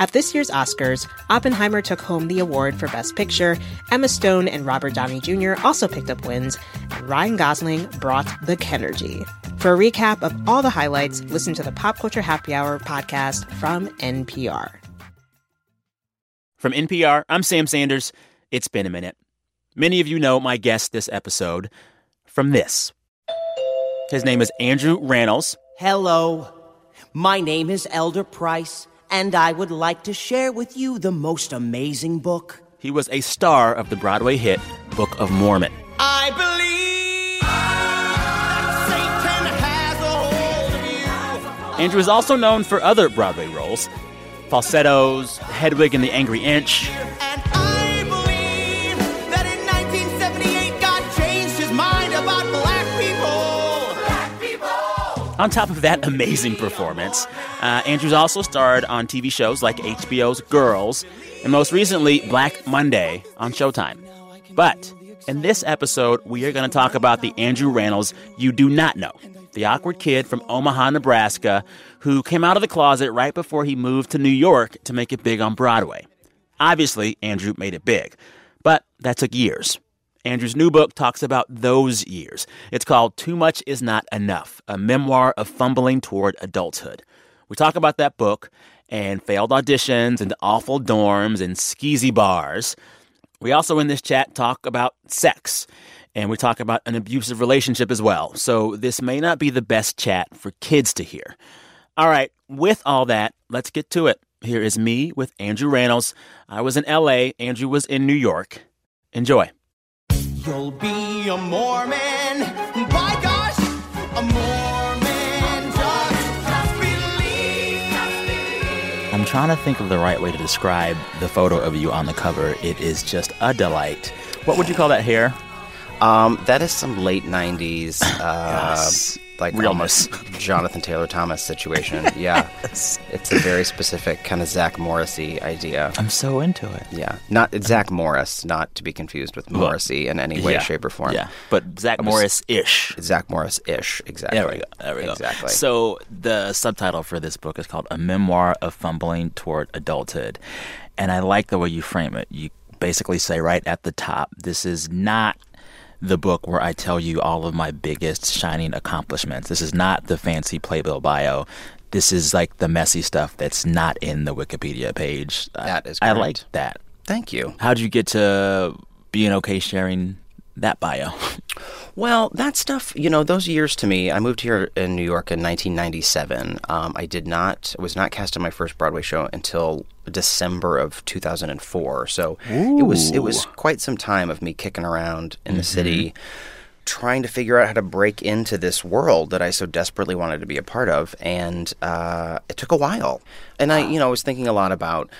At this year's Oscars, Oppenheimer took home the award for Best Picture, Emma Stone and Robert Downey Jr. also picked up wins, and Ryan Gosling brought the Kenergy. For a recap of all the highlights, listen to the Pop Culture Happy Hour podcast from NPR. From NPR, I'm Sam Sanders. It's been a minute. Many of you know my guest this episode from this. His name is Andrew Rannells. Hello. My name is Elder Price, and I would like to share with you the most amazing book. He was a star of the Broadway hit Book of Mormon. I believe that Satan has a hold of you. Andrew is also known for other Broadway roles falsettos, Hedwig and the Angry Inch. And On top of that amazing performance, uh, Andrews also starred on TV shows like HBO's Girls and most recently Black Monday on Showtime. But in this episode, we are going to talk about the Andrew Rannells you do not know. The awkward kid from Omaha, Nebraska, who came out of the closet right before he moved to New York to make it big on Broadway. Obviously, Andrew made it big, but that took years. Andrew's new book talks about those years. It's called Too Much Is Not Enough, a memoir of fumbling toward adulthood. We talk about that book and failed auditions and awful dorms and skeezy bars. We also, in this chat, talk about sex and we talk about an abusive relationship as well. So this may not be the best chat for kids to hear. All right, with all that, let's get to it. Here is me with Andrew Rannells. I was in LA, Andrew was in New York. Enjoy. You'll be a Mormon. By gosh, a Mormon. Just, just believe. Just believe. I'm trying to think of the right way to describe the photo of you on the cover. It is just a delight. What would you call that hair? Um, that is some late '90s, uh, Yes. Like Realness. almost Jonathan Taylor Thomas situation. Yeah, it's a very specific kind of Zach Morrissey idea. I'm so into it. Yeah, not Zach Morris, not to be confused with Morrissey in any way, Yeah. shape, or form. Yeah, but Zach Morris ish. Zach Morris-ish, exactly. There we go. There we go. Exactly. So the subtitle for this book is called "A Memoir of Fumbling Toward Adulthood," and I like the way you frame it. You basically say right at the top, "This is not." The book where I tell you all of my biggest shining accomplishments. This is not the fancy playbill bio. This is like the messy stuff that's not in the Wikipedia page. That is I like that. Thank you. How'd you get to being okay sharing that bio? Well, that stuff, you know, those years to me, I moved here in New York in 1997. Um, I did not, was not cast in my first Broadway show until December of 2004. So it was it was quite some time of me kicking around in the city, trying to figure out how to break into this world that I so desperately wanted to be a part of, and uh, it took a while. And I, you know, I was thinking a lot about.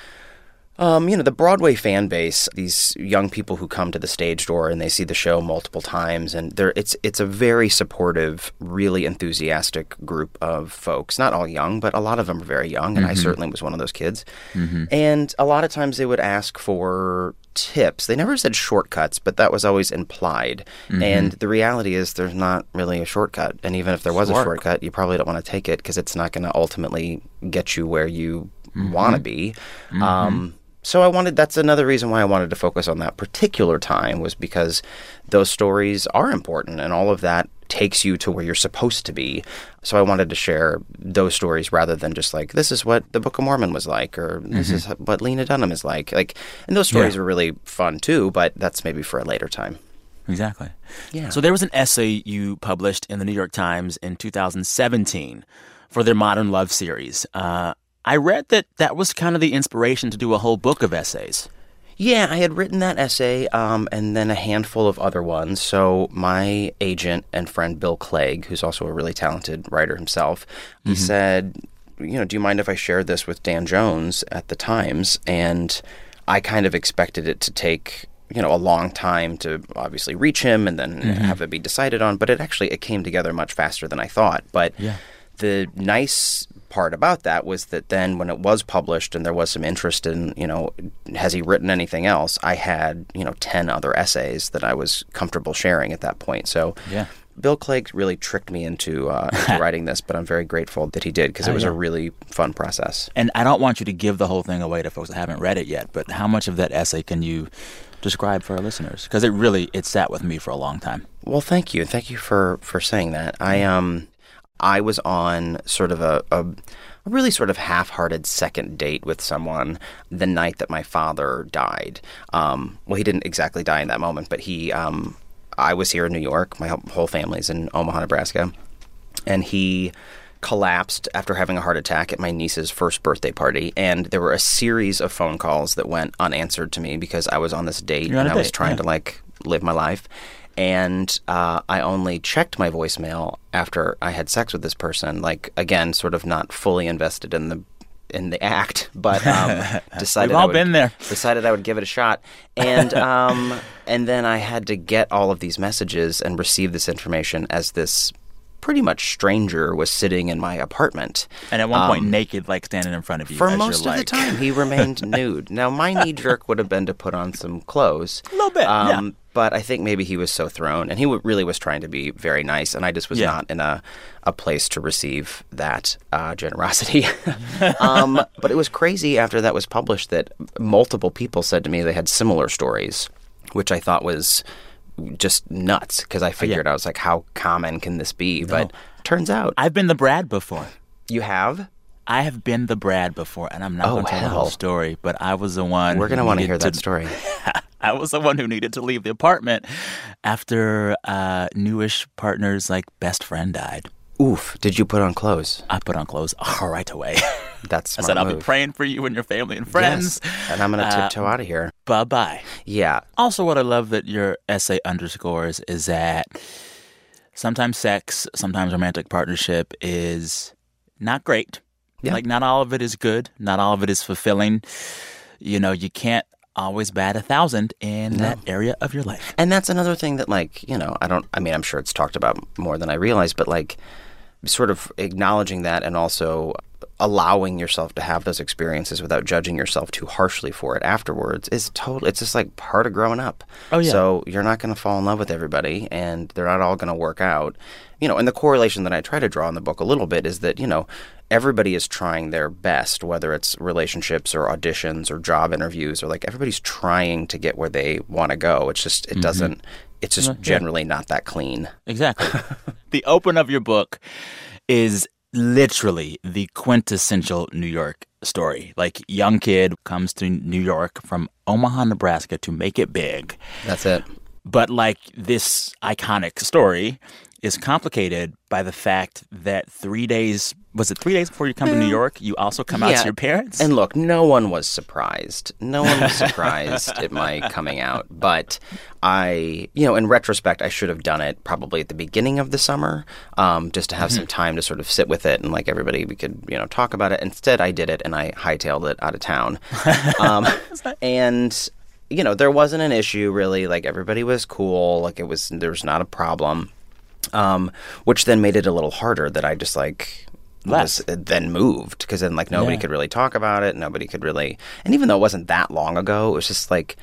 Um, you know, the Broadway fan base, these young people who come to the stage door and they see the show multiple times and they're it's it's a very supportive, really enthusiastic group of folks. Not all young, but a lot of them are very young and I mm-hmm. certainly was one of those kids. Mm-hmm. And a lot of times they would ask for tips. They never said shortcuts, but that was always implied. Mm-hmm. And the reality is there's not really a shortcut. And even if there was a shortcut, you probably don't want to take it because it's not going to ultimately get you where you want to be. Um, so I wanted that's another reason why I wanted to focus on that particular time was because those stories are important and all of that takes you to where you're supposed to be. So I wanted to share those stories rather than just like this is what the Book of Mormon was like or this is what Lena Dunham is like. Like and those stories Yeah. are really fun too, but that's maybe for a later time. Exactly. Yeah. So there was an essay you published in the New York Times in 2017 for their Modern Love series. Uh, I read that that was kind of the inspiration to do a whole book of essays. Yeah, I had written that essay um, and then a handful of other ones. So my agent and friend Bill Clegg, who's also a really talented writer himself, he said, you know, do you mind if I share this with Dan Jones at the Times? And I kind of expected it to take you know a long time to obviously reach him and then have it be decided on but it actually it came together much faster than i thought but Yeah. the nice part about that was that then when it was published and there was some interest in you know has he written anything else i had you know 10 other essays that i was comfortable sharing at that point so Yeah. Bill Clegg really tricked me into, uh, into writing this, but I'm very grateful that he did because it was a really fun process. And I don't want you to give the whole thing away to folks that haven't read it yet, but how much of that essay can you describe for our listeners? Because it really it sat with me for a long time. Well, thank you, thank you for for saying that. I um, I was on sort of a, a, a really sort of half-hearted second date with someone the night that my father died. Um, well, he didn't exactly die in that moment, but he um, I was here in New York. My whole- family's in Omaha, Nebraska, and he collapsed after having a heart attack at my niece's first birthday party and there were a series of phone calls that went unanswered to me because I was on this date on and I was trying yeah. to like live my life and uh, I only checked my voicemail after I had sex with this person like again sort of not fully invested in the in the act but um, decided We've I all would- been there. decided I would give it a shot, and um, and then I had to get all of these messages and receive this information as this pretty much stranger was sitting in my apartment. And at one point, Um, naked, like standing in front of you. For most of the time, he remained nude. Now, my knee jerk would have been to put on some clothes. A little bit, yeah. But I think maybe he was so thrown, and he w- really was trying to be very nice, and I just was Yeah. not in a, a place to receive that uh, generosity. um, but it was crazy after that was published that multiple people said to me they had similar stories, which I thought was just nuts because I figured I was like, how common can this be? But turns out I've been the Brad before. you have. I have been the Brad before, and I'm not Oh, going to tell the whole story, but I was the one. We're who gonna want to hear that story. I was the one who needed to leave the apartment after uh, newish partner's like best friend died. Oof! Did you put on clothes? I put on clothes right away. That's I said, "I'll be praying for you and your family and friends." Yes. And I'm gonna Uh, tiptoe out of here. Bye bye. Yeah. Also, what I love that your essay underscores is that sometimes sex, sometimes romantic partnership is not great. Yeah. Like, not all of it is good, not all of it is fulfilling. You know, you can't always bat a thousand in that area of your life. And that's another thing that, like, you know, I don't, I mean, I'm sure it's talked about more than I realize, but like, sort of acknowledging that and also allowing yourself to have those experiences without judging yourself too harshly for it afterwards is total it's just like part of growing up. Oh, yeah. so you're not going to fall in love with everybody and they're not all going to work out. You know and the correlation that i try to draw in the book a little bit is that you know everybody is trying their best whether it's relationships or auditions or job interviews or like everybody's trying to get where they want to go. It's just it mm-hmm. doesn't it's just generally not that clean. Exactly. the open of your book is literally the quintessential New York story. Like, young kid comes to New York from Omaha, Nebraska to make it big. that's it But like this iconic story is complicated by the fact that three days was it three days before you come to New York, you also come out to your parents? And look, no one was surprised. No one was surprised at my coming out. But I, you know, in retrospect, I should have done it probably at the beginning of the summer, um, just to have Mm-hmm. some time to sort of sit with it and like everybody, we could, you know, talk about it. Instead, I did it and I hightailed it out of town. Um, and you know, there wasn't an issue really. Like everybody was cool. Like it was, there was not a problem. Um, which then made it a little harder that I just like Left. then moved because then like nobody Yeah. could really talk about it. Nobody could really, and even though it wasn't that long ago, it was just like,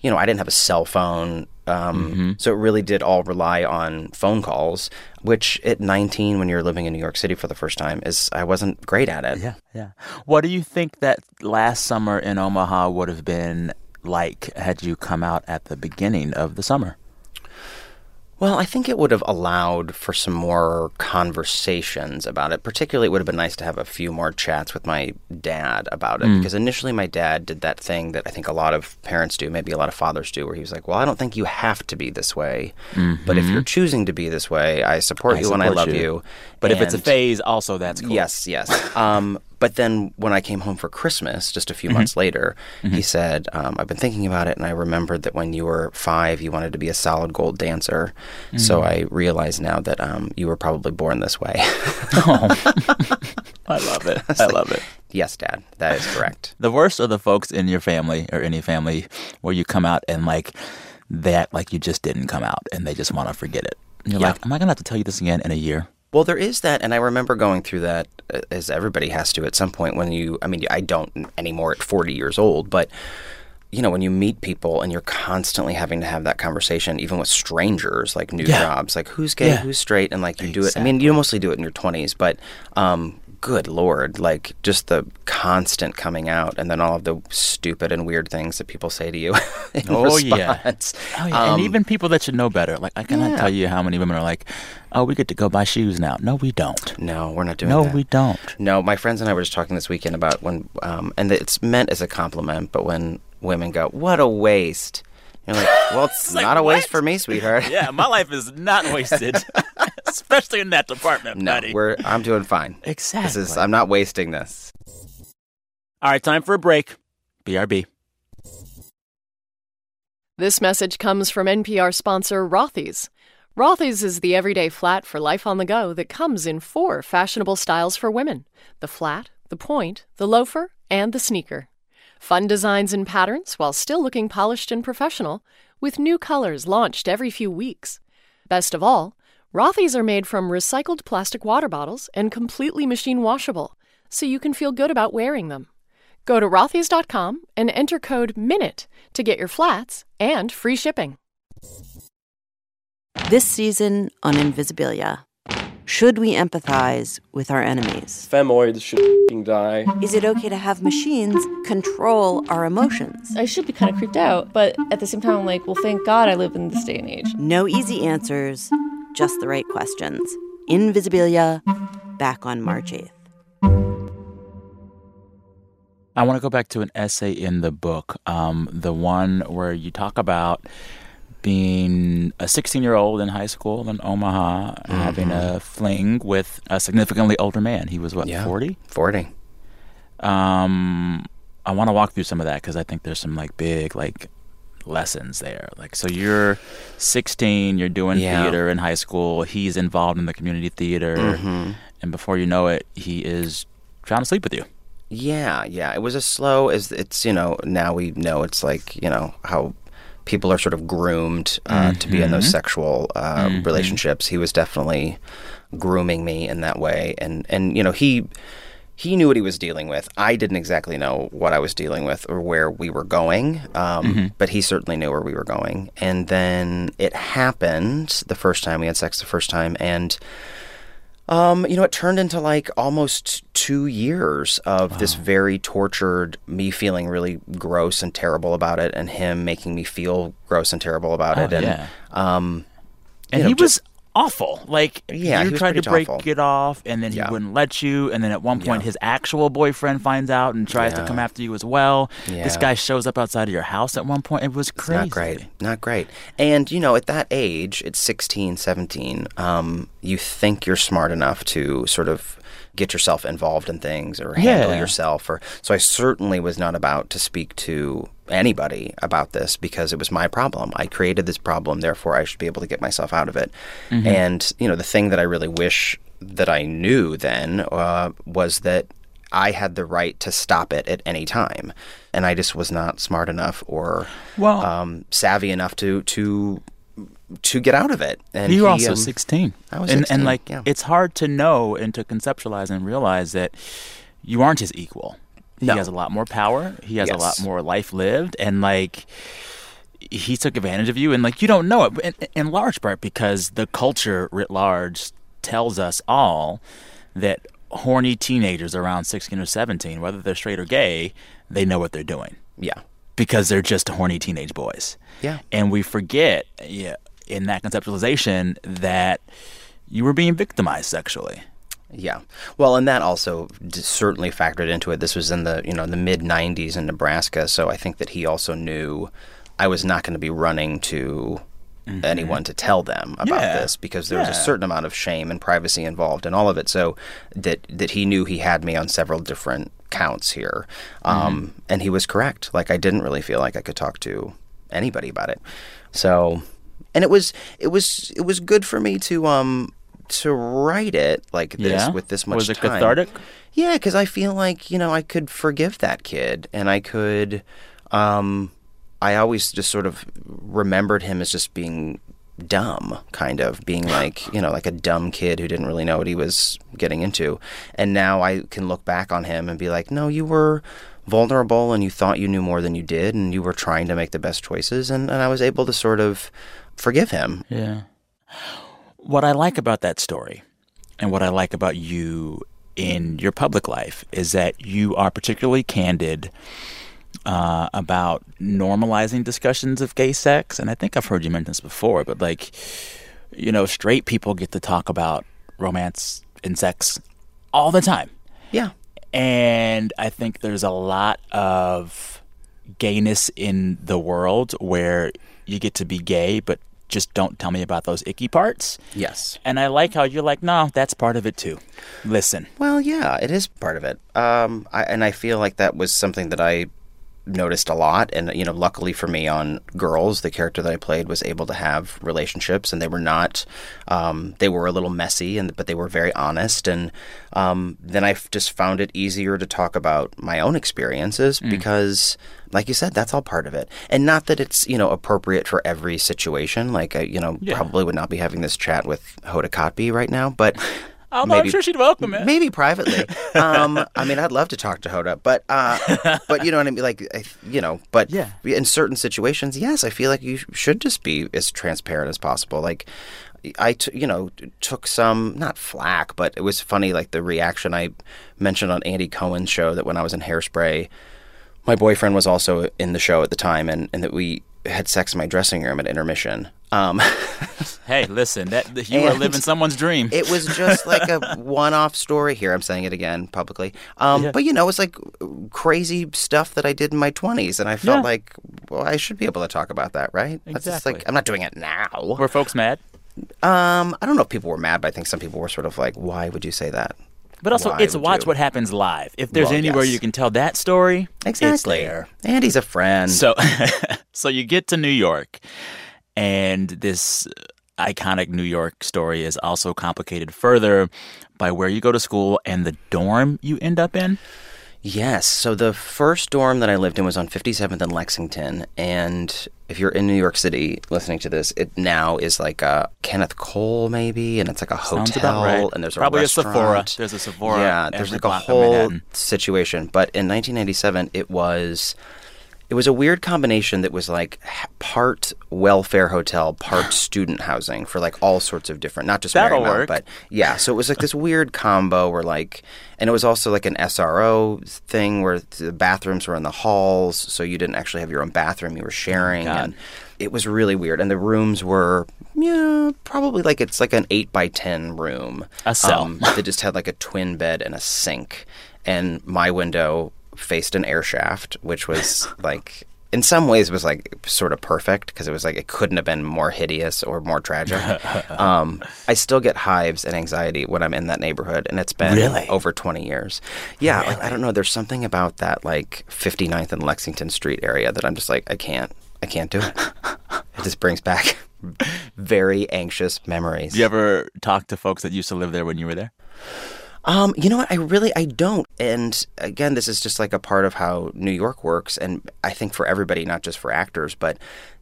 you know, I didn't have a cell phone. Um, Mm-hmm. So it really did all rely on phone calls, which at 19, when you're living in New York City for the first time, is I wasn't great at it. yeah, yeah. What do you think that last summer in Omaha would have been like had you come out at the beginning of the summer? Well, I think it would have allowed for some more conversations about it. Particularly, it would have been nice to have a few more chats with my dad about it. Because initially, my dad did that thing that I think a lot of parents do, maybe a lot of fathers do, where he was like, Well, I don't think you have to be this way. But if you're choosing to be this way, I support you and I love you. you. But if it's a phase, also that's cool. Yes, yes. Um, but then when I came home for Christmas, just a few Mm-hmm. months later, he said, um, I've been thinking about it, and I remembered that when you were five, you wanted to be a solid gold dancer. So Mm. I realize now that um, you were probably born this way. I love it. I love it. yes, Dad, that is correct. The worst are the folks in your family or any family where you come out and like that, like you just didn't come out and they just want to forget it. And you're Yeah. like, am I going to have to tell you this again in a year? Well, there is that, and I remember going through that uh, as everybody has to at some point when you. I mean, I don't anymore at 40 years old, but you know, when you meet people and you're constantly having to have that conversation, even with strangers, like new Yeah. jobs, like who's gay, Yeah. who's straight, and like you do it. I mean, you mostly do it in your 20s, but um, good lord, like just the constant coming out, and then all of the stupid and weird things that people say to you. Oh, yeah. Oh, yeah. Um, and even people that should know better. Like, I cannot Yeah. tell you how many women are like, oh, we get to go buy shoes now. No, we don't. no, we're not doing No, that. we don't. No, my friends and I were just talking this weekend about when, um, and it's meant as a compliment, but when women go, "What a waste," you're like, "Well, it's, like, not a waste what? for me, sweetheart." Yeah, my life is not wasted, especially in that department, no, buddy. we're I'm doing fine. This is exactly. I'm not wasting this. All right, time for a break. BRB. This message comes from NPR sponsor Rothy's. Rothy's is the everyday flat for life on the go that comes in four fashionable styles for women the flat, the point, the loafer, and the sneaker. Fun designs and patterns while still looking polished and professional, with new colors launched every few weeks. Best of all, Rothy's are made from recycled plastic water bottles and completely machine washable, so you can feel good about wearing them. Go to rothys.com and enter code MINUTE to get your flats and free shipping. This season on Invisibilia. Should we empathize with our enemies? Femoids should die. Is it okay to have machines control our emotions? I should be kind of creeped out, but at the same time, I'm like, well, thank God I live in this day and age. No easy answers, just the right questions. Invisibilia, back on March 8th. I want to go back to an essay in the book, um, the one where you talk about being a 16 year old in high school in Omaha, having a fling with a significantly older man. He was what, Yeah. 40? Forty. Um, I want to walk through some of that because I think there's some like big like lessons there. Like, so you're 16, you're doing Yeah. theater in high school. He's involved in the community theater, Mm-hmm. and before you know it, he is trying to sleep with you. Yeah, yeah. It was as slow as it's. You know, now we know it's like you know how people are sort of groomed uh, to be in those sexual uh, relationships. He was definitely grooming me in that way, and and you know he he knew what he was dealing with. I didn't exactly know what I was dealing with or where we were going, um, but he certainly knew where we were going. And then it happened the first time we had sex, the first time, and um, you know, it turned into like almost two years of this very tortured, me feeling really gross and terrible about it, and him making me feel gross and terrible about Oh, it. And yeah. um, And know, he was awful. Like Yeah, you tried to break awful. it off, and then Yeah. he wouldn't let you. And then at one point, Yeah. his actual boyfriend finds out and tries to come after you as well. This guy shows up outside of your house at one point. It was crazy. Not great. Not great. And, you know, at that age, at 16, 17, um, you think you're smart enough to sort of get yourself involved in things or handle Yeah. yourself. Or So I certainly was not about to speak to anybody about this because it was my problem. I created this problem, therefore I should be able to get myself out of it. And, you know, the thing that I really wish that I knew then uh, was that I had the right to stop it at any time, and I just was not smart enough or Well- um, savvy enough to to to get out of it. And you were also um, 16. I was and, 16, and like yeah. it's hard to know and to conceptualize and realize that you aren't his equal. He No. has a lot more power. He has a lot more life lived, and like he took advantage of you, and like you don't know it, in, in large part because the culture writ large tells us all that horny teenagers around 16 or 17, whether they're straight or gay, they know what they're doing yeah, because they're just horny teenage boys. Yeah. And we forget yeah, in that conceptualization that you were being victimized sexually. Yeah. Well, and that also certainly factored into it. This was in the you know the mid '90s in Nebraska, so I think that he also knew I was not going to be running to. Anyone to tell them about Mm-hmm. Yeah. this because there was a certain amount of shame and privacy involved in all of it. So that that he knew he had me on several different counts here, um, Mm-hmm. and he was correct. Like I didn't really feel like I could talk to anybody about it. So, and it was it was it was good for me to um to write it like this Yeah? with this much Was it time. cathartic? Yeah, because I feel like you know I could forgive that kid, and I could. Um, I always just sort of remembered him as just being dumb, kind of being like you know like a dumb kid who didn't really know what he was getting into, and now I can look back on him and be like, no, you were vulnerable and you thought you knew more than you did and you were trying to make the best choices and, and I was able to sort of forgive him. Yeah. What I like about that story and what I like about you in your public life is that you are particularly candid uh, about normalizing discussions of gay sex. And I think I've heard you mention this before, but like, you know, straight people get to talk about romance and sex all the time. Yeah. And I think there's a lot of gayness in the world where you get to be gay, but just don't tell me about those icky parts. Yes. And I like how you're like, no, that's part of it too. Listen. Well, yeah, it is part of it. Um, I, and I feel like that was something that I noticed a lot. And, you know, luckily for me on Girls, the character that I played was able to have relationships and they were not, um, they were a little messy, and but they were very honest. And um, then i just found it easier to talk about my own experiences because, like you said, that's all part of it. And not that it's, you know, appropriate for every situation. Like, I, you know, Yeah. probably would not be having this chat with Hoda Kotb right now, but. Oh, no, I'm maybe- sure she'd welcome it. Maybe privately. Um, I mean, I'd love to talk to Hoda, but uh, but you know what I mean. Like, I, you know, but Yeah. in certain situations, yes, I feel like you should just be as transparent as possible. Like, I, t- you know, took some not flack, but it was funny. Like the reaction I mentioned on Andy Cohen's show that when I was in Hairspray, my boyfriend was also in the show at the time, and and that we had sex in my dressing room at intermission. Um, Hey, listen, that you are living someone's dream. It was just like a one-off story. Here, I'm saying it again publicly. Um, Yeah. But you know, it's like crazy stuff that I did in my 20s, and I felt Yeah. like, well, I should be able to talk about that, right? That's just like Exactly. I'm not doing it now. Were folks mad? Um, I don't know if people were mad, but I think some people were sort of like, "Why would you say that?" But also, Why it's watch you? what happens live. If there's Well, anywhere yes. you can tell that story, Exactly. it's there. Andy's a friend. So, so you get to New York, and this iconic New York story is also complicated further by where you go to school and the dorm you end up in. Yes. So the first dorm that I lived in was on 57th and Lexington. And if you're in New York City listening to this, it now is like a Kenneth Cole, maybe. And it's like a hotel. Right. And there's a Probably a. Sephora. There's a Sephora Yeah. There's like a whole situation. But in 1997, it was. It was a weird combination that was like part welfare hotel, part student housing for like all sorts of different, not just That'll Marymount, work. but yeah. So it was like this weird combo where like, and it was also like an SRO thing where the bathrooms were in the halls, so you didn't actually have your own bathroom; you were sharing, God. and it was really weird. And the rooms were, yeah, probably like it's like an eight by ten room, A cell. um, that just had like a twin bed and a sink, and my window faced an air shaft, which was like. In some ways, was like sort of perfect because it was like it couldn't have been more hideous or more tragic. um, I still get hives and anxiety when I'm in that neighborhood, and it's been Really? over 20 years. Yeah, like, I don't know. There's something about that like 59th and Lexington Street area that I'm just like I can't, I can't do it. it just brings back very anxious memories. You ever talk to folks that used to live there when you were there? Um, you know what? I really I don't. And again, this is just like a part of how New York works, and I think for everybody, not just for actors, but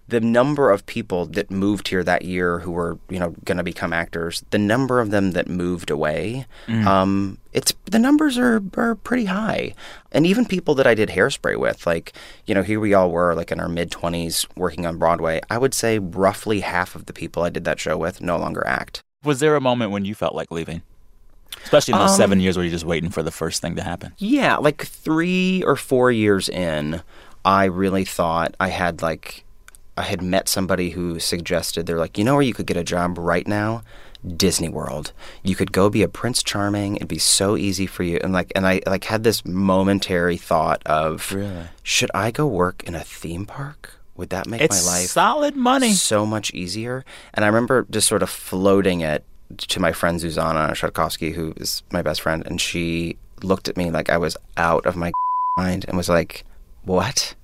the number of people that moved here that year who were you know going to become actors, the number of them that moved away, um, it's the numbers are are pretty high. And even people that I did hairspray with, like you know, here we all were like in our mid twenties working on Broadway. I would say roughly half of the people I did that show with no longer act. Was there a moment when you felt like leaving? Especially in those seven um, years where you're just waiting for the first thing to happen. Yeah, like three or four years in, I really thought I had like I had met somebody who suggested they're like, you know where you could get a job right now? Disney World. You could go be a Prince Charming. It'd be so easy for you. And like and I like had this momentary thought of Really? should I go work in a theme park? Would that make It's my life solid money. so much easier. And I remember just sort of floating it to my friend Zuzanna Szadkowski, who is my best friend, and she looked at me like I was out of my mind and was like, "What?"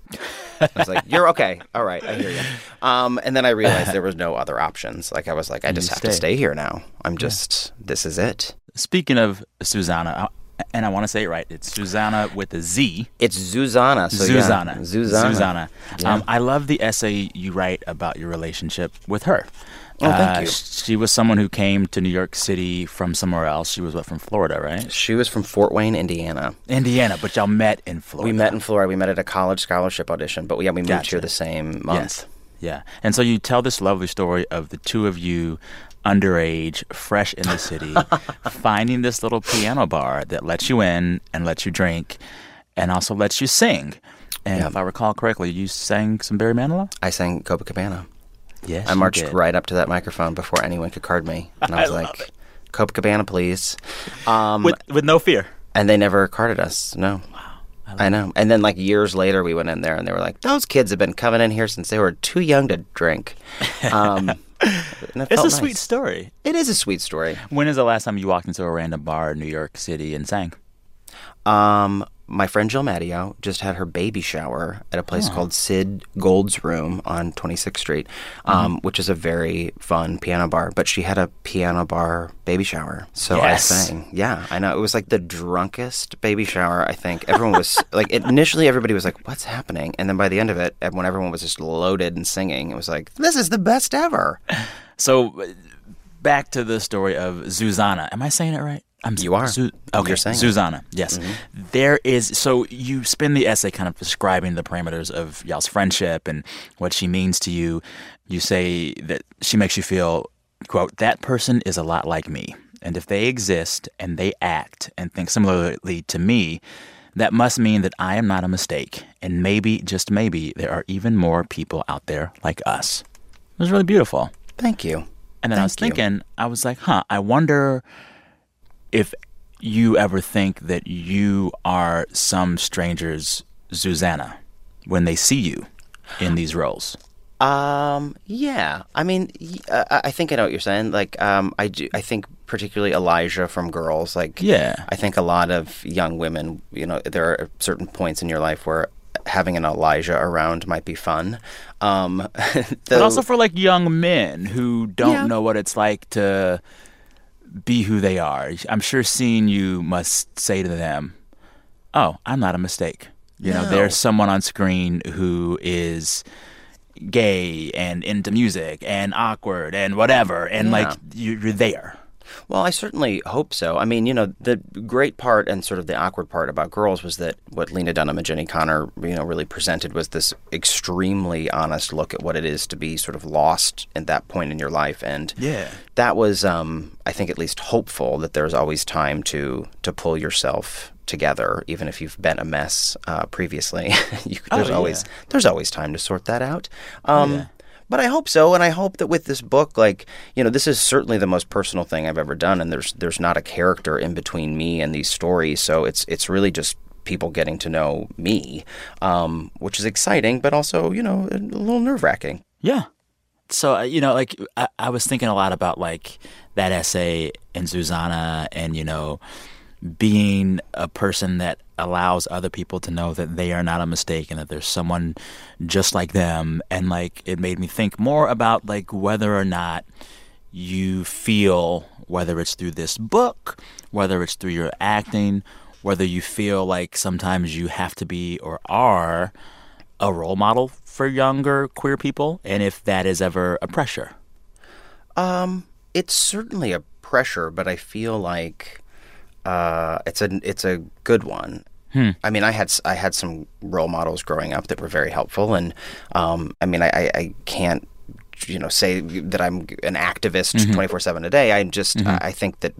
I was like, "You're okay. All right, I hear you." Um, and then I realized there was no other options. Like I was like, "I just have to stay here now. I'm just this is it." Speaking of Susanna, and I want to say it right, it's Susanna with a Z. It's Zuzanna. So yeah, Zuzanna. Zuzanna. Zuzanna. Yeah. Um, I love the essay you write about your relationship with her. Oh, thank Uh, you. She was someone who came to New York City from somewhere else. She was what from Florida, right? She was from Fort Wayne, Indiana. Indiana, but y'all met in Florida. We met in Florida. We met at a college scholarship audition, but yeah, we moved Gotcha. here the same month. Yes. Yeah. And so you tell this lovely story of the two of you underage, fresh in the city, finding this little piano bar that lets you in and lets you drink and also lets you sing. And Yeah. if I recall correctly, you sang some Barry Manilow? I sang Copacabana. Yes. I marched right up to that microphone before anyone could card me, and I was like, "Copacabana, please." Um, with with no fear. and they never carded us. No. Wow. I, know. And then like years later, we went in there, and they were like, "Those kids have been coming in here since they were too young to drink." Um, it It's a sweet story. It is a sweet story. When is the last time you walked into a random bar in New York City and sang? Um, my friend Jill Mattio just had her baby shower at a place called Sid Gold's Room on 26th Street, um, which is a very fun piano bar. But she had a piano bar baby shower, so Yes. I sang. Yeah, I know it was like the drunkest baby shower. I think everyone was like initially everybody was like, "What's happening?" And then by the end of it, and when everyone was just loaded and singing, it was like, "This is the best ever." So back to the story of Susanna. Am I saying it right? I'm You are. Su- okay, You're saying it. Susanna. Yes. Mm-hmm. There is. So you spend the essay kind of describing the parameters of y'all's friendship and what she means to you. You say that she makes you feel, quote, that person is a lot like me. And if they exist and they act and think similarly to me, that must mean that I am not a mistake. And maybe, just maybe, there are even more people out there like us. It was really beautiful. Thank you. And then I was Thank you. thinking, I was like, huh, I wonder if you ever think that you are some stranger's Susanna when they see you in these roles. Um. Yeah. I mean, uh, I I think I know what you're saying. Like, um, I do. I think particularly Elijah from Girls. Like, Yeah. I think a lot of young women. You know, there are certain points in your life where having an Elijah around might be fun. Um, But also for like young men who don't Yeah. know what it's like to be who they are. I'm sure seeing you must say to them, "Oh, I'm not a mistake." You know, No. there's someone on screen who is gay and into music and awkward and whatever, and Yeah. like you- you're there. Well, I certainly hope so. I mean, you know, the great part and sort of the awkward part about girls was that what Lena Dunham and Jenni Konner, you know, really presented was this extremely honest look at what it is to be sort of lost at that point in your life, and Yeah. that was, um, I think, at least hopeful that there's always time to to pull yourself together, even if you've been a mess uh, previously. you, there's Oh, always there's always time to sort that out. Um, Yeah. But I hope so, and I hope that with this book, like you know, this is certainly the most personal thing I've ever done, and there's there's not a character in between me and these stories, so it's it's really just people getting to know me, um, which is exciting, but also you know a little nerve wracking. Yeah. So uh, you know, like I, I was thinking a lot about like that essay in Susanna, and you know, being a person that allows other people to know that they are not a mistake and that there's someone just like them, and like it made me think more about like whether or not you feel whether it's through this book, whether it's through your acting, whether you feel like sometimes you have to be or are a role model for younger queer people, and if that is ever a pressure. Um, it's certainly a pressure, but I feel like uh, it's a it's a good one. I mean, I had I had some role models growing up that were very helpful, and um, I mean, I, I, I can't you know say that I'm an activist twenty four seven a day. I just I, I think that.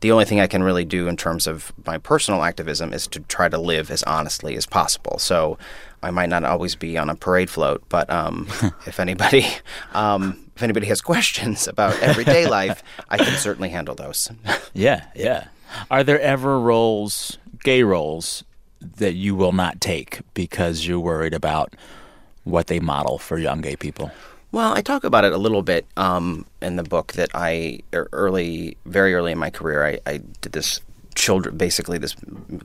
The only thing I can really do in terms of my personal activism is to try to live as honestly as possible. So I might not always be on a parade float, but um, if anybody um, if anybody has questions about everyday life, I can certainly handle those. Yeah, yeah. Are there ever roles, gay roles, that you will not take because you're worried about what they model for young gay people? Well, I talk about it a little bit um, in the book that I early, very early in my career, I, I did this children, basically this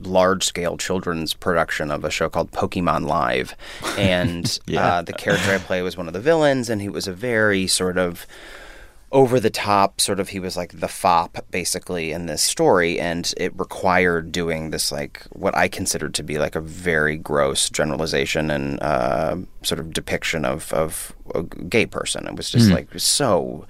large scale children's production of a show called Pokemon Live, and Yeah. uh, the character I play was one of the villains, and he was a very sort of over the top sort of he was like the fop basically in this story and it required doing this like what i considered to be like a very gross generalization and uh, sort of depiction of of a gay person it was just like so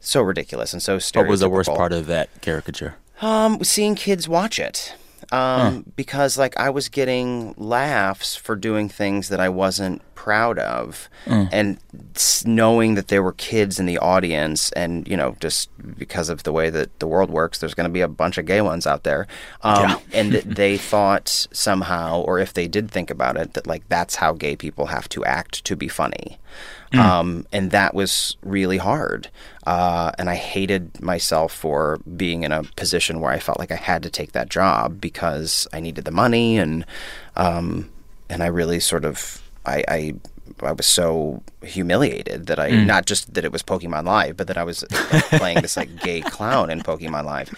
so ridiculous and so stereotypical What was the worst part of that caricature? um, seeing kids watch it. Um, because like I was getting laughs for doing things that I wasn't proud of, and knowing that there were kids in the audience, and you know, just because of the way that the world works, there's going to be a bunch of gay ones out there, um, and that they thought somehow, or if they did think about it, that like that's how gay people have to act to be funny. Um, and that was really hard. Uh, and I hated myself for being in a position where I felt like I had to take that job because I needed the money and um, and I really sort of I, I I was so humiliated that I not just that it was Pokemon Live, but that I was like, playing this like gay clown in Pokemon Live.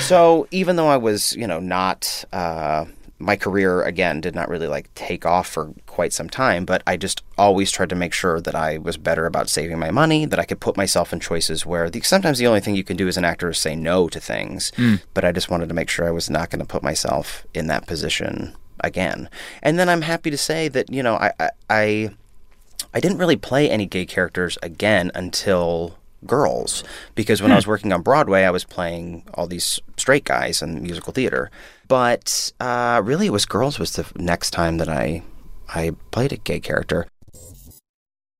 So even though I was, you know, not uh, my career again did not really like take off for quite some time, but I just always tried to make sure that I was better about saving my money, that I could put myself in choices where the, sometimes the only thing you can do as an actor is say no to things. Hmm. But I just wanted to make sure I was not going to put myself in that position again. And then I'm happy to say that you know I I. I I didn't really play any gay characters again until Girls, because when I was working on Broadway, I was playing all these straight guys in musical theater. But uh, really, it was Girls was the next time that I I played a gay character.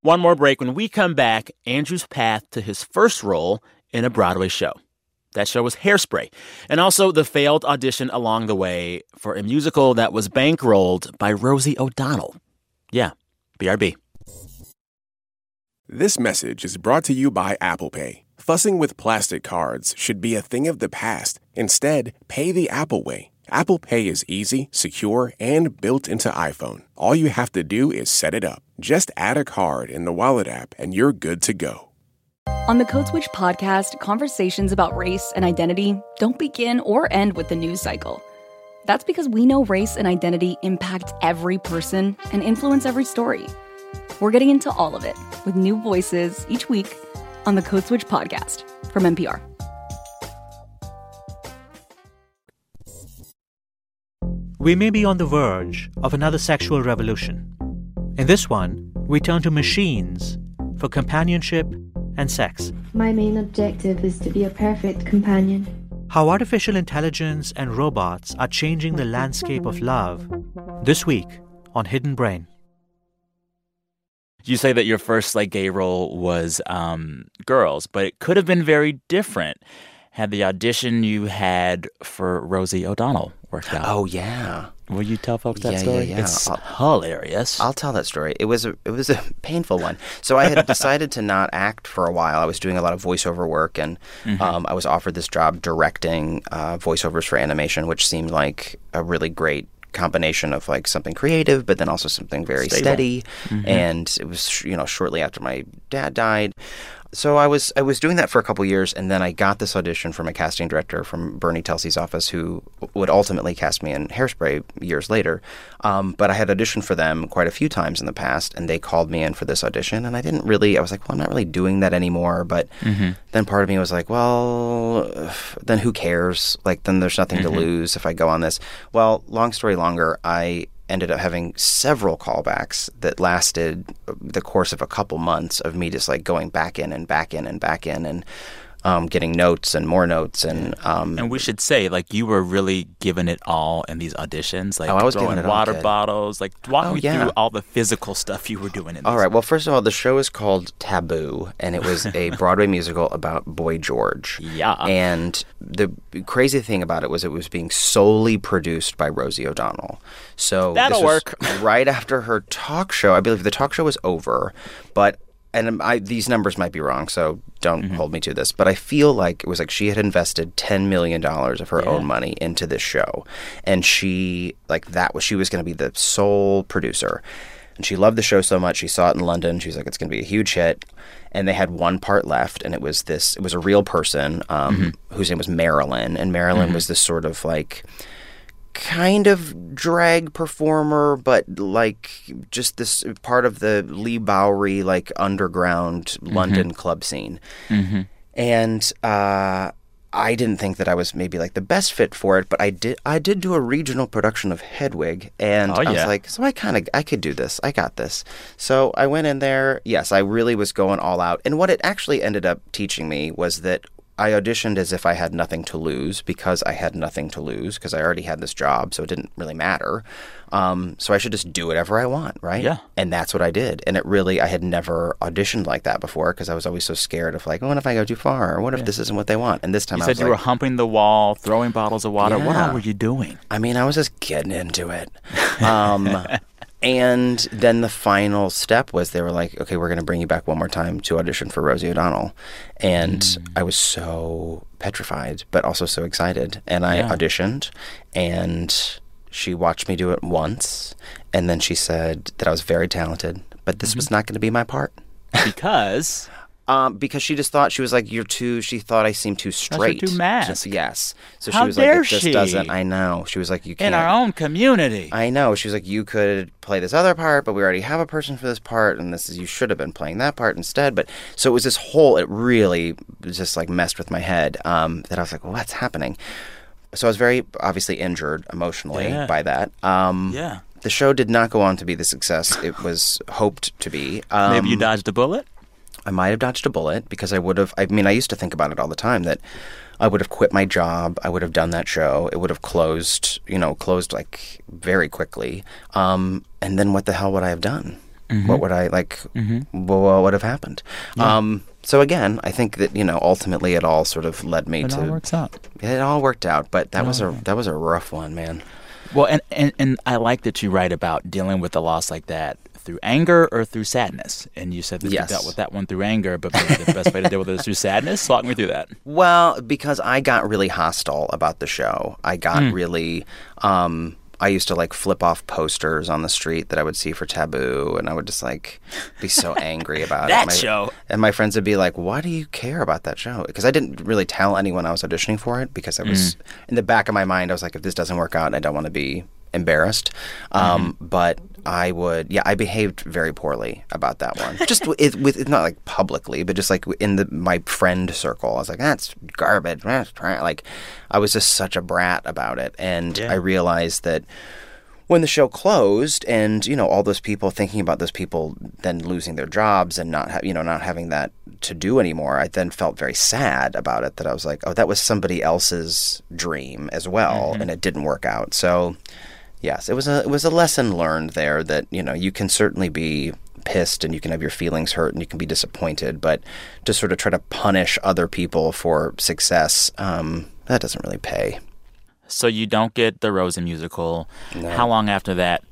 One more break. When we come back, Andrew's path to his first role in a Broadway show. That show was Hairspray, and also the failed audition along the way for a musical that was bankrolled by Rosie O'Donnell. Yeah, BRB. This message is brought to you by Apple Pay. Fussing with plastic cards should be a thing of the past. Instead, pay the Apple way. Apple Pay is easy, secure, and built into iPhone. All you have to do is set it up. Just add a card in the Wallet app and you're good to go. On the Code Switch podcast, conversations about race and identity don't begin or end with the news cycle. That's because we know race and identity impact every person and influence every story. We're getting into all of it with new voices each week on the Code Switch podcast from NPR. We may be on the verge of another sexual revolution. In this one, we turn to machines for companionship and sex. My main objective is to be a perfect companion. How artificial intelligence and robots are changing the landscape of love. This week on Hidden Brain. You say that your first like gay role was um, Girls, but it could have been very different had the audition you had for Rosie O'Donnell worked out. Oh yeah. Will you tell folks that Yeah, yeah, story? yeah. It's I'll- hilarious. I'll tell that story. It was a it was a painful one. So I had decided to not act for a while. I was doing a lot of voiceover work, and um, I was offered this job directing uh, voiceovers for animation, which seemed like a really great combination of like something creative, but then also something very Stable. steady. Mm-hmm. And it was you know shortly after my dad died. So I was I was doing that for a couple years, and then I got this audition from a casting director from Bernie Telsey's office, who would ultimately cast me in Hairspray years later. Um, but I had auditioned for them quite a few times in the past, and they called me in for this audition, and I didn't really. I was like, well, I'm not really doing that anymore. But then part of me was like, well, then who cares? Like, then there's nothing to lose if I go on this. Well, long story longer, I ended up having several callbacks that lasted the course of a couple months of me just like going back in and back in and back in. And um, getting notes and more notes and um, and we should say, like, you were really giving it all in these auditions. Like, Oh, I was throwing giving it all, water kid. bottles. Like, walk Oh, me yeah. through all the physical stuff you were doing in. All right. Well, first of all, the show is called Taboo, and it was a Broadway musical about Boy George. Yeah. And the crazy thing about it was it was being solely produced by Rosie O'Donnell. So That'll work. right after her talk show. I believe the talk show was over, but and I, these numbers might be wrong, so don't Mm-hmm. hold me to this. But I feel like it was like she had invested ten million dollars of her Yeah. own money into this show, and she like that was she was going to be the sole producer. And she loved the show so much. She saw it in London. She's like, it's going to be a huge hit. And they had one part left, and it was this. It was a real person um, whose name was Marilyn, and Marilyn was this sort of like kind of drag performer, but like just this part of the Leigh Bowery like underground London club scene. and uh, I didn't think that I was maybe like the best fit for it, but I did. I did do a regional production of Hedwig, and Oh, I was like, so I kind of I could do this. I got this. So I went in there. Yes, I really was going all out, and what it actually ended up teaching me was that. I auditioned as if I had nothing to lose because I had nothing to lose because I already had this job, so it didn't really matter. Um, so I should just do whatever I want, right? Yeah. And that's what I did. And it really, I had never auditioned like that before because I was always so scared of like, oh, what if I go too far? Or what if this isn't what they want? And this time You I said you like, were humping the wall, throwing bottles of water. What Yeah. all were you doing? I mean, I was just getting into it. Um, and then the final step was they were like, okay, we're going to bring you back one more time to audition for Rosie O'Donnell. And Mm. I was so petrified, but also so excited. And I Yeah. auditioned, and she watched me do it once. And then she said that I was very talented, but this Mm-hmm. was not going to be my part. Because Um, because she just thought she was like you're too. She thought I seemed too straight. too masked. yes. So How she was like, dare "It just she?" doesn't." I know. She was like, "You can't." in our own community. I know. She was like, you could play this other part, but we already have a person for this part, and this is you should have been playing that part instead. But so it was this whole. It really just like messed with my head. Um, that I was like, what's happening? So I was very obviously injured emotionally Yeah. by that. Um, Yeah. The show did not go on to be the success it was hoped to be. Um, Maybe you dodged a bullet. I might have dodged a bullet because I would have. I mean, I used to think about it all the time that I would have quit my job. I would have done that show. It would have closed, you know, closed like very quickly. Um, and then what the hell would I have done? Mm-hmm. What would I like? What, what would have happened? Um, so again, I think that you know, ultimately, it all sort of led me It to. all works out. It all worked out, but that It was a that was a rough one, man. Well, and, and, and I like that you write about dealing with a loss like that through anger or through sadness. And you said that Yes. you dealt with that one through anger, but the best way to deal with it is through sadness. Walk me through that. Well, because I got really hostile about the show. I got Mm. really. Um, I used to like flip off posters on the street that I would see for Taboo, and I would just like be so angry about That it. Show. And my friends would be like, "Why do you care about that show?" Because I didn't really tell anyone I was auditioning for it because I was Mm. in the back of my mind. I was like, "If this doesn't work out, I don't want to be embarrassed." Um, Mm-hmm. But I would, yeah, I behaved very poorly about that one. just it, with it's not like publicly, but just like in the my friend circle. I was like, "That's garbage." That's tra-" Like, I was just such a brat about it, and Yeah. I realized that when the show closed and you know all those people thinking about those people then losing their jobs and not ha- you know not having that to do anymore i then felt very sad about it that i was like oh that was somebody else's dream as well and it didn't work out so yes it was a it was a lesson learned there that you know you can certainly be pissed and you can have your feelings hurt and you can be disappointed but to sort of try to punish other people for success um, that doesn't really pay So you don't get the Rosie musical. How long after that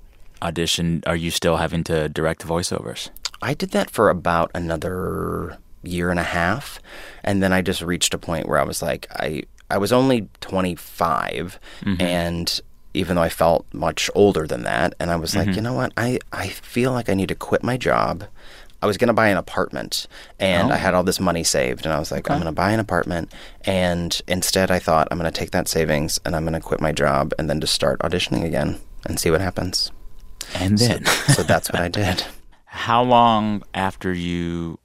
audition are you still having to direct voiceovers? I did that for about another year and a half, and then I just reached a point where I was like, I I was only 25, and even though I felt much older than that, and I was like, mm-hmm. you know what, I I feel like I need to quit my job. I was going to buy an apartment, and I Oh. had all this money saved, and I was like, I'm going to buy an apartment, and instead I thought I'm going to take that savings and I'm going to quit my job and then just start auditioning again and see what happens. And So- then, so that's what I did. how long after you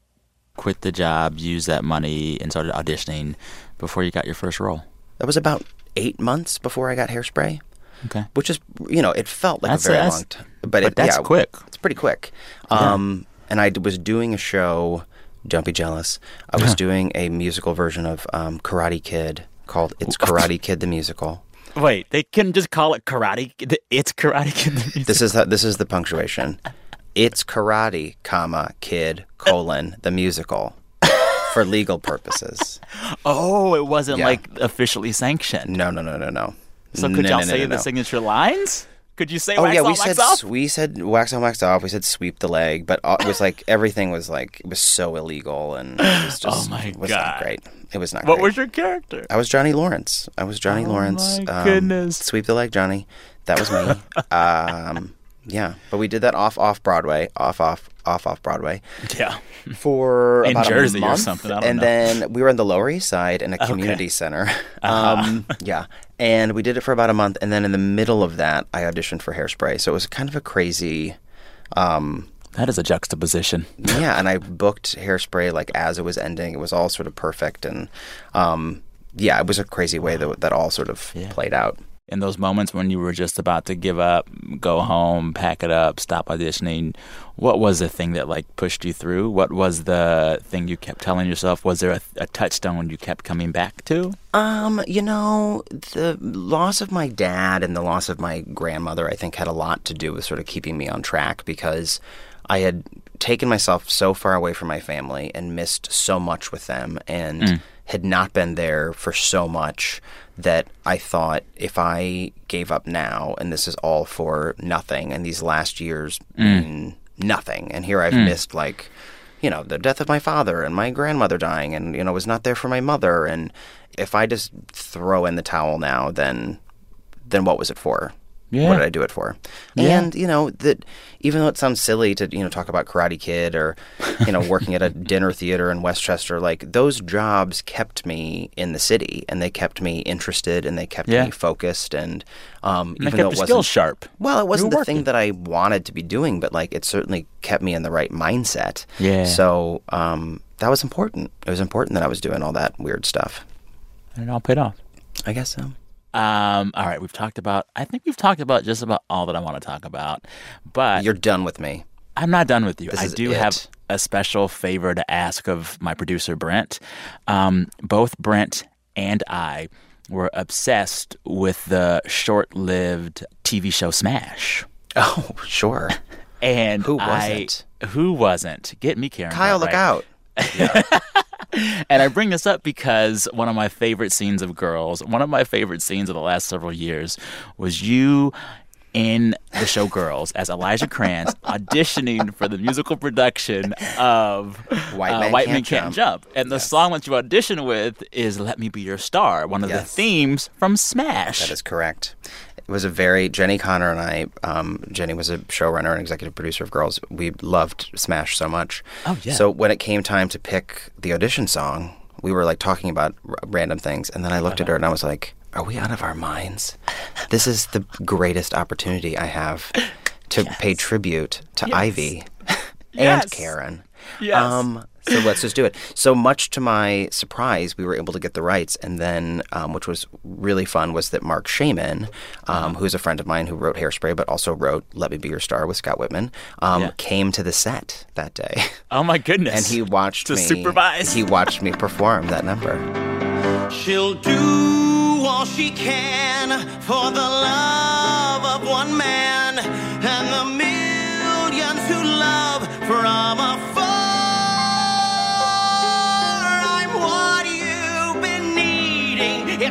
quit the job, used that money, and started auditioning before you got your first role? That was about eight months before I got hairspray. Okay. Which is, you know, it felt like That's- a very long time. But, but it, that's yeah, quick. It's pretty quick. Yeah. Um, and I was doing a show, don't be jealous. I was doing a musical version of um, Karate Kid called It's Karate Kid the Musical. Wait, they couldn't just call it Karate. Kid- It's Karate Kid. the musical. This is the, this is the punctuation. It's Karate, comma, Kid, colon, the musical. For legal purposes. Oh, it wasn't Yeah. like officially sanctioned. No, no, no, no, no. So could No, y'all no, say the signature lines? Could you say Oh yeah, on, we wax said off? we said wax on, wax off. We said sweep the leg, but it was like everything was like it was so illegal and it was just Oh, my it was God. not great. It was not. What great. was your character? I was Johnny Lawrence. I was Johnny Oh, Lawrence. my goodness. Sweep the leg, Johnny. That was me. um, yeah, but we did that off off Broadway, off off off off Broadway Yeah. for In about Jersey a or something, I don't and know. Uh-huh. then we were on the Lower East Side in a community center. Um, yeah, and we did it for about a month, and then in the middle of that, I auditioned for Hairspray. So it was kind of a crazy um, That is a juxtaposition. yeah, and I booked Hairspray like as it was ending. It was all sort of perfect, and um, yeah, it was a crazy way that that all sort of played out. In those moments when you were just about to give up, go home, pack it up, stop auditioning, what was the thing that like pushed you through? What was the thing you kept telling yourself? Was there a, a touchstone you kept coming back to? Um, you know, the loss of my dad and the loss of my grandmother, I think, had a lot to do with sort of keeping me on track because I had taken myself so far away from my family and missed so much with them and Mm. had not been there for so much that I thought if I gave up now and this is all for nothing and these last years Mm. nothing and here I've Mm. missed like you know the death of my father and my grandmother dying and you know was not there for my mother and if I just throw in the towel now then then what was it for? Yeah. What did I do it for? Yeah. And you know that even though it sounds silly to you know talk about Karate Kid or you know working at a dinner theater in Westchester, like those jobs kept me in the city and they kept me interested and they kept Yeah. me focused and um, And even though it wasn't skills sharp. Well, it wasn't the thing that I wanted to be doing, but like it certainly kept me in the right mindset. Yeah. So um, that was important. It was important that I was doing all that weird stuff. And it all paid off. I guess so. Um, all right, we've talked about. I think we've talked about just about all that I want to talk about. But You're done with me. I'm not done with you. This I do it. have a special favor to ask of my producer Brent. Um, both Brent and I were obsessed with the short-lived TV show Smash. Oh, sure. And Who wasn't? who wasn't? Get me, Karen. Kyle, look out. And I bring this up because one of my favorite scenes of Girls, one of my favorite scenes of the last several years, was you in the show Girls as Elijah Krantz auditioning for the musical production of White uh, Man White Can't Man Can't Jump. And the song that you audition with is Let Me Be Your Star, one of the themes from Smash. That is correct. It was a very Jenni Konner and I. Um, Jenni was a showrunner and executive producer of Girls. We loved Smash so much. Oh, yeah. So when it came time to pick the audition song, we were like talking about r- random things, and then I looked at her and I was like, "Are we out of our minds? This is the greatest opportunity I have to pay tribute to Yes. Ivy Yes. and Karen." Yes. Um, so let's just do it. So much to my surprise, we were able to get the rights, and then, um, which was really fun, was that Marc Shaiman, Uh-huh. um, who's a friend of mine who wrote Hairspray, but also wrote "Let Me Be Your Star" with Scott Wittman, um, Yeah. came to the set that day, oh my goodness. and he watched To me supervise. He watched me perform that number. She'll do all she can for the love of one man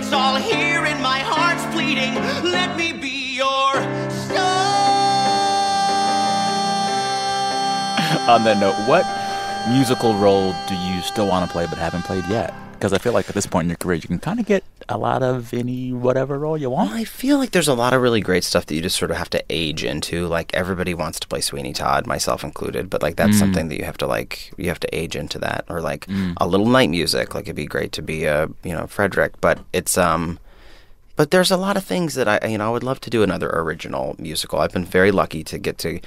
It's all here in my heart's pleading. Let me be your On that note, what musical role do you still want to play but haven't played yet? Because I feel like at this point in your career, you can kind of get a lot of any whatever role you want. I feel like there's a lot of really great stuff that you just sort of have to age into. Like everybody wants to play Sweeney Todd, myself included, but like that's Mm. something that you have to like you have to age into that. Or like Mm. a little night music. Like it'd be great to be a you know Frederick, but it's um. But there's a lot of things that I you know I would love to do another original musical. I've been very lucky to get to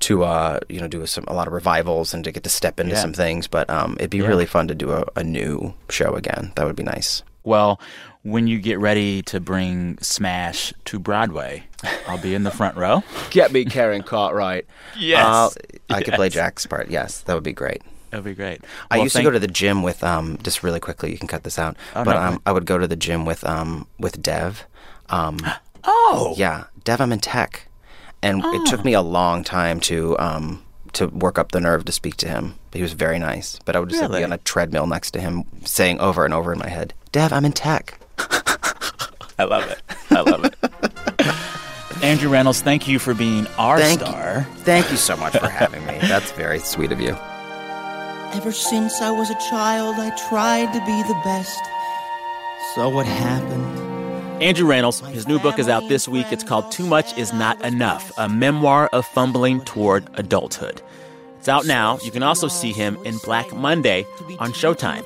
to uh you know do some a lot of revivals and to get to step into Yeah. some things. But um it'd be Yeah. really fun to do a, a new show again. That would be nice. Well, when you get ready to bring Smash to Broadway, I'll be in the front row. Get me Karen Cartwright. Yes. Uh, I could play Jack's part. Yes, that would be great. That'd be great. I Well, used to go to the gym with um just really quickly. You can cut this out, Oh, but no, um I would go to the gym with um with Dev. Um, oh yeah, Dev. I'm in tech, and it took me a long time to um to work up the nerve to speak to him. He was very nice, but I would just Really? be on a treadmill next to him, saying over and over in my head, "Dev, I'm in tech." I love it. I love it. Andrew Rannells, thank you for being our Thank you. star. Thank you so much for having me. That's very sweet of you. Ever since I was a child, I tried to be the best. So what happened? Andrew Rannells, his new book is out this week. It's called Too Much Is Not Enough, a memoir of fumbling toward adulthood. It's out now. You can also see him in Black Monday on Showtime.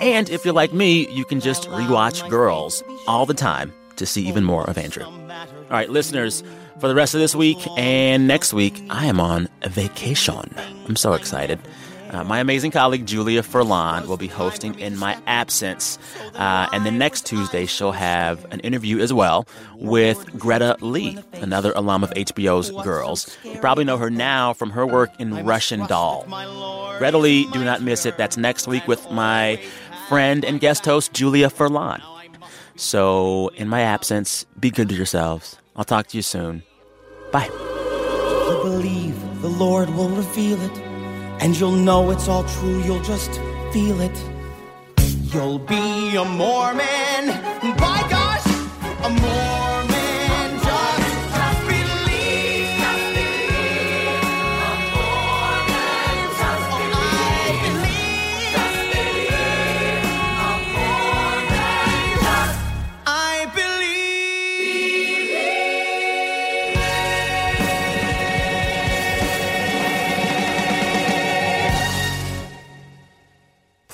And if you're like me, you can just rewatch Girls all the time to see even more of Andrew. All right, listeners, for the rest of this week and next week, I am on vacation. I'm so excited. Uh, my amazing colleague Julia Furlan will be hosting in my absence. Uh, and then next Tuesday, she'll have an interview as well with Greta Lee, another alum of HBO's Girls. You probably know her now from her work in Russian Doll. Greta Lee, do not miss it. That's next week with my friend and guest host, Julia Furlan. So, in my absence, be good to yourselves. I'll talk to you soon. Bye. You believe the Lord will reveal it, and you'll know it's all true. You'll just feel it. You'll be a Mormon. By gosh, a Mormon.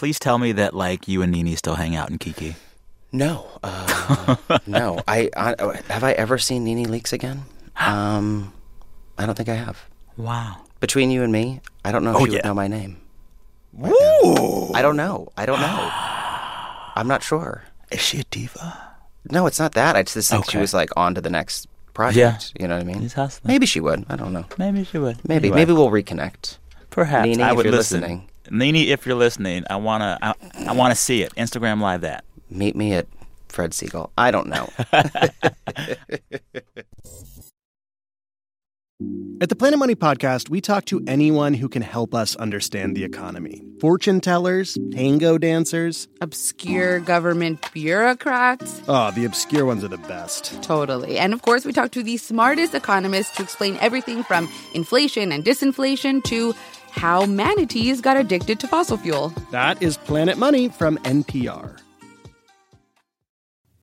Please tell me that, like, you and NeNe still hang out in Kiki. No, uh, no. I, I have I ever seen NeNe Leakes again? Um, I don't think I have. Wow. Between you and me, I don't know if Oh, she yeah. would know my name. Ooh. I don't know. I don't know. I'm not sure. Is she a diva? No, it's not that. I just think she was like on to the next project. Yeah. You know what I mean? Hustling. Maybe she would. I don't know. Maybe she would. Maybe. Anyway. Maybe we'll reconnect. Perhaps Nene, I if would you're listen. listening. Nene, if you're listening, I wanna, I, I wanna see it. Instagram live that. Meet me at Fred Segal. I don't know. At the Planet Money podcast, we talk to anyone who can help us understand the economy fortune tellers, tango dancers. obscure government bureaucrats. Oh, the obscure ones are the best. Totally. And of course, we talk to the smartest economists to explain everything from inflation and disinflation to how manatees got addicted to fossil fuel. That is Planet Money from NPR.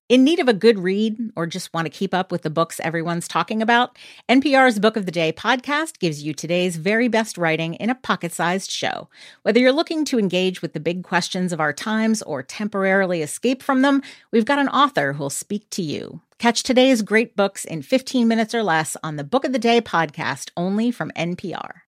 In need of a good read or just want to keep up with the books everyone's talking about? NPR's Book of the Day podcast gives you today's very best writing in a pocket sized show. Whether you're looking to engage with the big questions of our times or temporarily escape from them, we've got an author who'll speak to you. Catch today's great books in 15 minutes or less on the Book of the Day podcast only from NPR.